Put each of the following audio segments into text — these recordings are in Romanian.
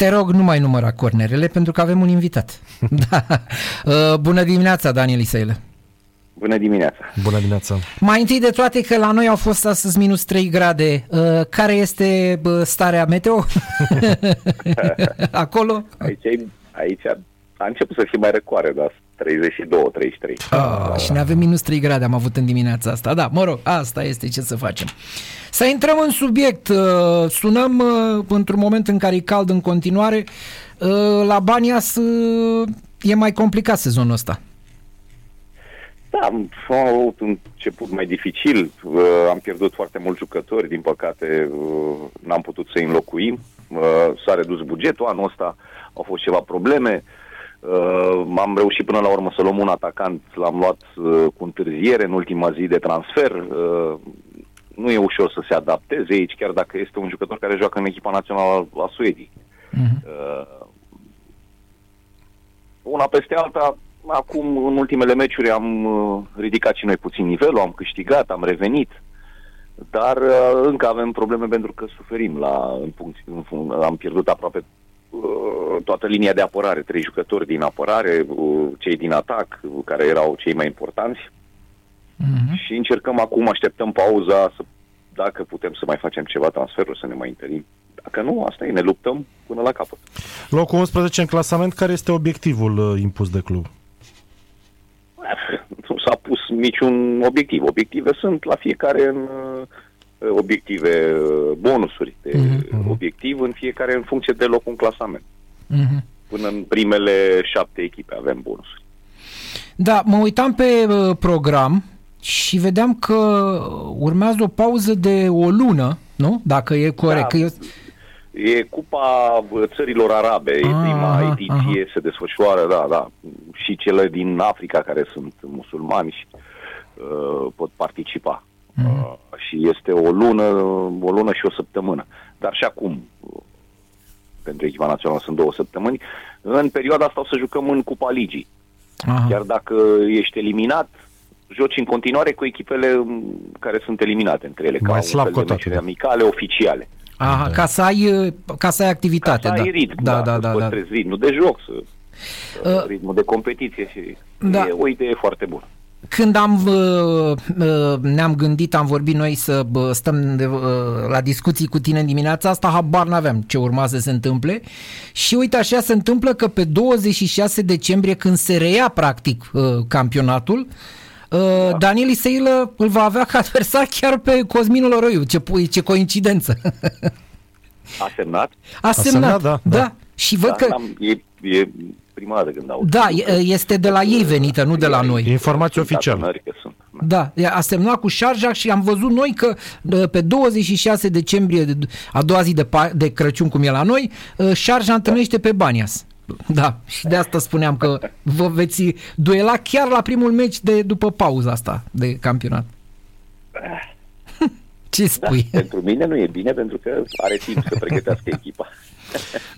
Te rog, nu mai număra cornerele pentru că avem un invitat. da. Uh, bună dimineața, Daniel Isaile. Bună dimineața! Bună dimineața! Mai întâi de toate că la noi au fost astăzi minus 3 grade. Uh, care este starea meteo? Acolo? Aici, aici a început să fie mai răcoare, dar 32-33. Ah, și ne avem minus 3 grade am avut în dimineața asta. Da, mă rog, asta este ce să facem. Să intrăm în subiect. Uh, sunăm uh, într-un moment în care e cald în continuare. Uh, la Banias e mai complicat sezonul ăsta. Da, am avut un început mai dificil, am pierdut foarte mulți jucători, din păcate n-am putut să-i înlocuim, s-a redus bugetul, anul ăsta au fost ceva probleme, Uh, am reușit până la urmă să luăm un atacant, l-am luat uh, cu întârziere în ultima zi de transfer. Uh, nu e ușor să se adapteze aici, chiar dacă este un jucător care joacă în echipa națională a Suediei. Uh-huh. Uh, una peste alta, acum în ultimele meciuri am uh, ridicat și noi puțin nivelul, am câștigat, am revenit, dar uh, încă avem probleme pentru că suferim la, în punct, în, am pierdut aproape Uh, toată linia de apărare, trei jucători din apărare, uh, cei din atac, uh, care erau cei mai importanți. Uh-huh. Și încercăm acum, așteptăm pauza, să, dacă putem să mai facem ceva transferuri, să ne mai întâlnim. Dacă nu, asta e, ne luptăm până la capăt. Locul 11 în clasament, care este obiectivul impus de club? Nu s-a pus niciun obiectiv. Obiective sunt la fiecare în obiective, bonusuri de uh-huh. obiectiv în fiecare în funcție de locul în clasament. Uh-huh. Până în primele șapte echipe avem bonusuri. Da, mă uitam pe uh, program și vedeam că urmează o pauză de o lună, nu? Dacă e corect. Da. E Cupa Țărilor Arabe, e ah, prima ediție, aha. se desfășoară, da, da. Și cele din Africa care sunt musulmani și uh, pot participa. Mm. Uh, și este o lună, o lună și o săptămână. Dar și acum, pentru echipa națională sunt două săptămâni, în perioada asta o să jucăm în Cupa Ligii. Aha. Chiar dacă ești eliminat, joci în continuare cu echipele care sunt eliminate între ele, Mai ca un fel de amicale oficiale. Aha, da. ca să ai, ca să ai activitate. Ca să da. ai ritm, da, da, da, da, da. ritmul de joc, să, uh, ritmul de competiție și da. e o idee foarte bună. Când am, uh, uh, ne-am gândit, am vorbit noi să stăm de, uh, la discuții cu tine în dimineața asta, habar n-aveam ce urma să se întâmple și uite așa se întâmplă că pe 26 decembrie când se reia practic campionatul, da. Daniel Iseilă îl va avea ca adversar chiar pe Cosmin Loroiu. Ce, ce coincidență! A semnat? A semnat, A semnat da, da. da. Și văd da, că... E, e prima dată când aud. Da, este de la ei venită, nu de la noi. Informație oficială. Da, a semnat cu șarja și am văzut noi că pe 26 decembrie, a doua zi de, de Crăciun, cum e la noi, șarja întâlnește pe Banias. Da, și de asta spuneam că vă veți duela chiar la primul meci de după pauza asta de campionat. Ce spui? Da, pentru mine nu e bine pentru că are timp să pregătească echipa.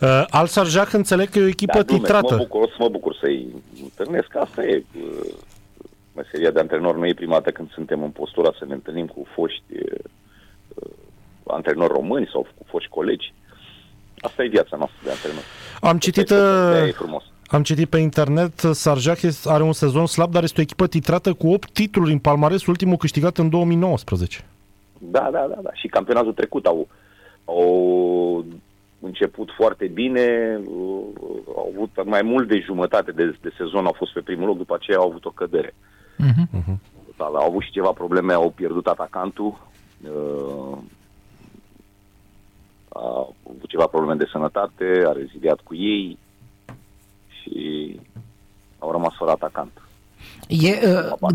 Uh, Al Sarjac înțeleg că e o echipă da, titrată. Mă bucur, o să mă bucur să-i întâlnesc. Asta e uh, meseria de antrenor. Nu e prima dată când suntem în postura să ne întâlnim cu foști uh, antrenori români sau cu foști colegi. Asta e viața noastră de antrenor. Am citit, uh, e frumos. am citit pe internet, Sarjac are un sezon slab, dar este o echipă titrată cu 8 titluri în palmares, ultimul câștigat în 2019. Da, da, da, da. Și campionatul trecut au, au început foarte bine, uh, au avut mai mult de jumătate de, de sezon, au fost pe primul loc, după aceea au avut o cădere. Uh-huh. Da, au avut și ceva probleme, au pierdut atacantul, uh, au avut ceva probleme de sănătate, a rezidiat cu ei și au rămas fără atacant. E, uh,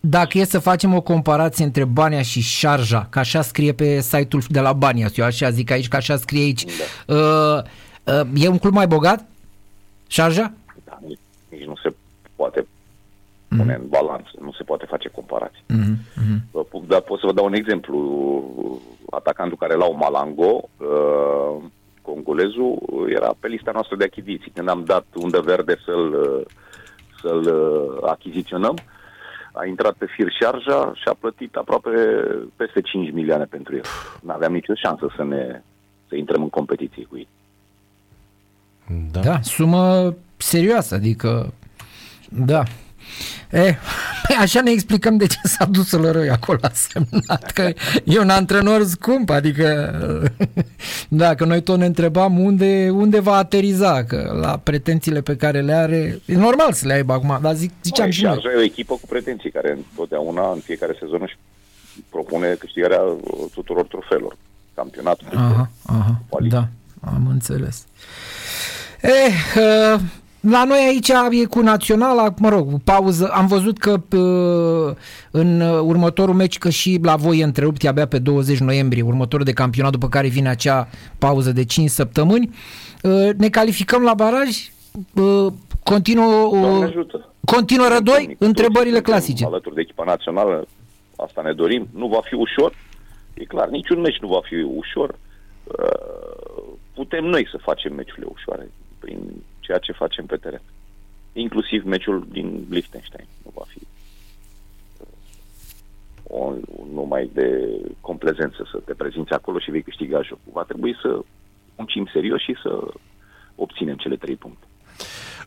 dacă e să facem o comparație între Bania și Șarja, ca așa scrie pe site-ul de la Bania, eu așa zic aici, ca așa scrie aici, da. uh, uh, e un club mai bogat? Șarja? Da, nici, nici nu se poate pune mm. în balanță, nu se poate face comparație. Mm-hmm. Dar pot să vă dau un exemplu. Atacantul care l-au Malango, uh, congolezul, era pe lista noastră de achiziții. Când am dat undă verde să-l uh, să-l uh, achiziționăm. A intrat pe fir șarja și a plătit aproape peste 5 milioane pentru el. Nu aveam nicio șansă să ne să intrăm în competiție cu ei. Da. da, sumă serioasă, adică da. E, așa ne explicăm de ce s-a dus răi acolo a semnat, că e un antrenor scump, adică dacă noi tot ne întrebam unde, unde va ateriza, că la pretențiile pe care le are, e normal să le aibă acum, dar zic, ziceam și noi. e o echipă cu pretenții care întotdeauna, în fiecare sezon își propune câștigarea tuturor trofeelor. Campionatul. Aha, aha, da, am înțeles. Eh, uh, la noi aici e cu naționala, mă rog, pauză. Am văzut că uh, în următorul meci, că și la voi e întrerupt abia pe 20 noiembrie, următorul de campionat, după care vine acea pauză de 5 săptămâni. Uh, ne calificăm la baraj, uh, continuă, continuă rădoi, întrebările clasice. Alături de echipa națională, asta ne dorim, nu va fi ușor, e clar, niciun meci nu va fi ușor. Putem noi să facem meciurile ușoare prin ceea ce facem pe teren. Inclusiv meciul din Liechtenstein. Nu va fi uh, o, numai de complezență să te prezinți acolo și vei câștiga jocul. Va trebui să muncim serios și să obținem cele trei puncte.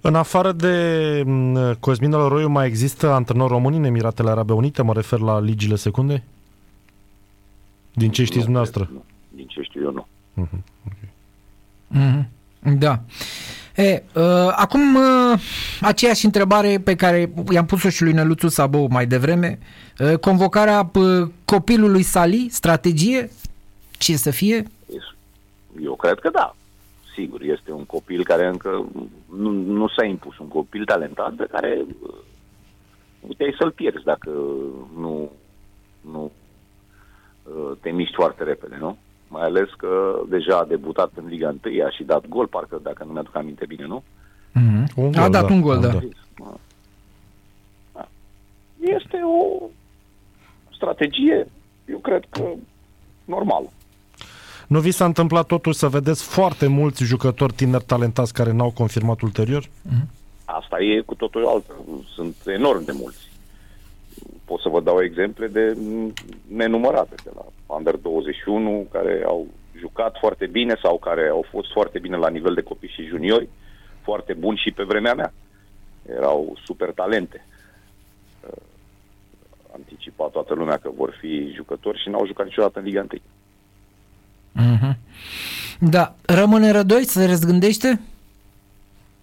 În afară de mm, Cosmin Roiu, mai există antrenori români în Emiratele Arabe Unite? Mă refer la ligile secunde? Din ce știți dumneavoastră? Din ce știu eu, nu. Uh-huh. Okay. Uh-huh. Da. E, uh, acum, uh, aceeași întrebare pe care i-am pus-o și lui Neluțu Sabou mai devreme, uh, convocarea uh, copilului Sali, strategie, ce să fie? Eu cred că da. Sigur, este un copil care încă nu, nu s-a impus, un copil talentat pe care uh, puteai să-l pierzi dacă nu, nu uh, te miști foarte repede, nu? Mai ales că deja a debutat în Liga 1, a și dat gol, parcă, dacă nu mi-aduc aminte bine, nu? Mm-hmm. Un gol, a dat da. un gol, da. da. Este o strategie, eu cred că normală. Nu vi s-a întâmplat totuși să vedeți foarte mulți jucători tineri talentați care n-au confirmat ulterior? Mm-hmm. Asta e cu totul altă. Sunt enorm de mulți pot să vă dau exemple de nenumărate, de la Under 21, care au jucat foarte bine sau care au fost foarte bine la nivel de copii și juniori, foarte buni și pe vremea mea. Erau super talente. Uh, anticipat toată lumea că vor fi jucători și n-au jucat niciodată în Liga 1. Mm-hmm. Da. Rămâne Rădoi să se răzgândește?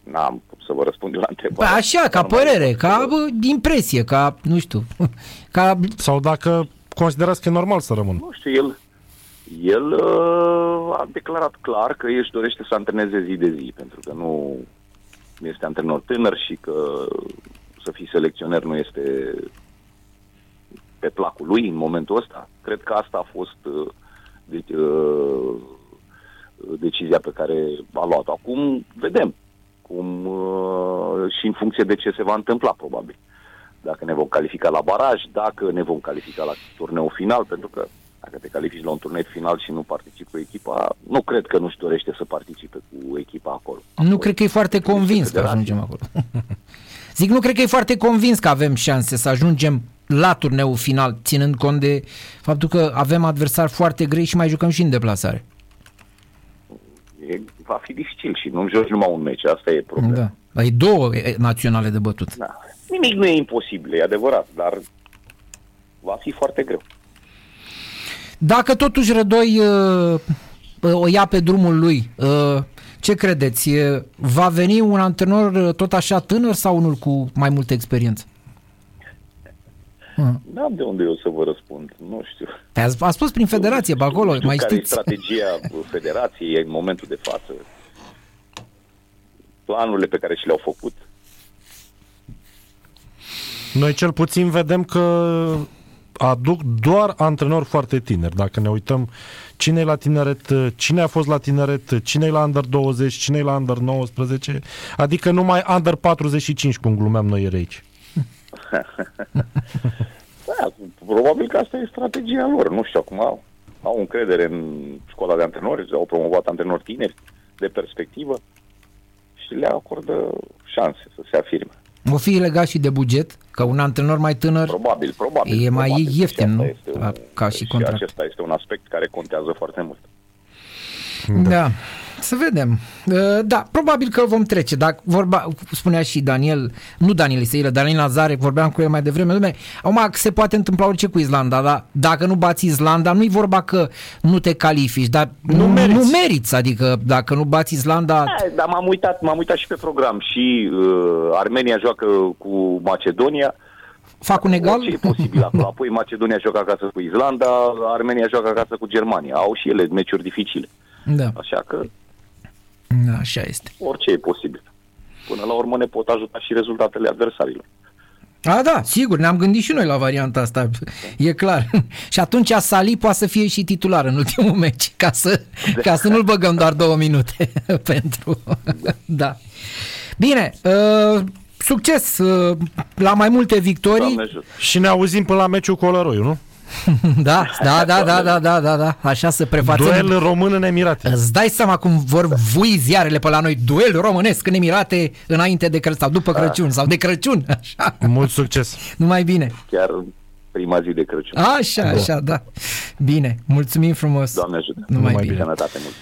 N-am cum să vă răspund eu la întrebare. Păi așa, ca părere, ca impresie, ca, nu știu, ca... Sau dacă considerați că e normal să rămân. Nu știu, el, el uh, a declarat clar că își dorește să antreneze zi de zi, pentru că nu este antrenor tânăr și că să fii selecționer nu este pe placul lui în momentul ăsta. Cred că asta a fost uh, de, uh, decizia pe care a luat-o. Acum vedem cum uh, și în funcție de ce se va întâmpla, probabil. Dacă ne vom califica la baraj, dacă ne vom califica la turneu final, pentru că dacă te califici la un turneu final și nu participi cu echipa, nu cred că nu-și dorește să participe cu echipa acolo. Nu cred că e foarte convins că ajungem acolo. Zic, nu cred că e foarte convins că avem șanse să ajungem la turneul final, ținând cont de faptul că avem adversari foarte grei și mai jucăm și în deplasare e, va fi dificil și nu joci numai un meci, asta e problema. Da. Dar e două naționale de bătut. Da. Nimic nu e imposibil, e adevărat, dar va fi foarte greu. Dacă totuși Rădoi uh, o ia pe drumul lui, uh, ce credeți? Va veni un antrenor uh, tot așa tânăr sau unul cu mai multă experiență? Nu am de unde eu să vă răspund, nu știu. A spus prin federație, pe acolo, știu mai care știți. e strategia federației în momentul de față, planurile pe care și le-au făcut. Noi cel puțin vedem că aduc doar antrenori foarte tineri. Dacă ne uităm cine e la tineret, cine a fost la tineret, cine e la under 20, cine e la under 19, adică numai under 45, cum glumeam noi aici. da, probabil că asta e strategia lor. Nu știu, acum au, au încredere în școala de antrenori, au promovat antrenori tineri de perspectivă și le acordă șanse să se afirme. O fi legat și de buget? Că un antrenor mai tânăr probabil, probabil, e mai probabil. ieftin, nu? Un, ca și contract. Și acesta este un aspect care contează foarte mult. Da. da. Să vedem. Uh, Da, probabil că vom trece. Dacă vorba, spunea și Daniel, nu Daniel Iseilă, Daniel Nazare, vorbeam cu el mai devreme, lume, acum se poate întâmpla orice cu Islanda, dar dacă nu bați Islanda, nu-i vorba că nu te califici, dar nu, meriți. nu meriți, adică dacă nu bați Islanda, Eh, Dar m-am uitat, m-am uitat și pe program și uh, Armenia joacă cu Macedonia. fac un egal? Ce e posibil acolo? Apoi Macedonia joacă acasă cu Islanda, Armenia joacă acasă cu Germania. Au și ele meciuri dificile. Da, Așa că da, așa este. orice e posibil. Până la urmă ne pot ajuta și rezultatele adversarilor. A, da, sigur, ne-am gândit și noi la varianta asta, e clar. și atunci Sali poate să fie și titular în ultimul meci, ca să, ca să nu-l băgăm doar două minute pentru... da. Bine, uh, succes uh, la mai multe victorii. Doamne ajută. Și ne auzim până la meciul cu Olăroiu, nu? Da, da, da, da, da, da, da, da, așa să prefațăm. Duel român în Emirate. Îți dai seama cum vor vui ziarele pe la noi, duel românesc în Emirate înainte de Crăciun, sau după Crăciun, sau de Crăciun, așa. Mult succes! Numai bine. Chiar prima zi de Crăciun. Așa, așa, da. Bine, mulțumim frumos. Doamne ajută. Numai Numai bine. bine. Sănătate mult.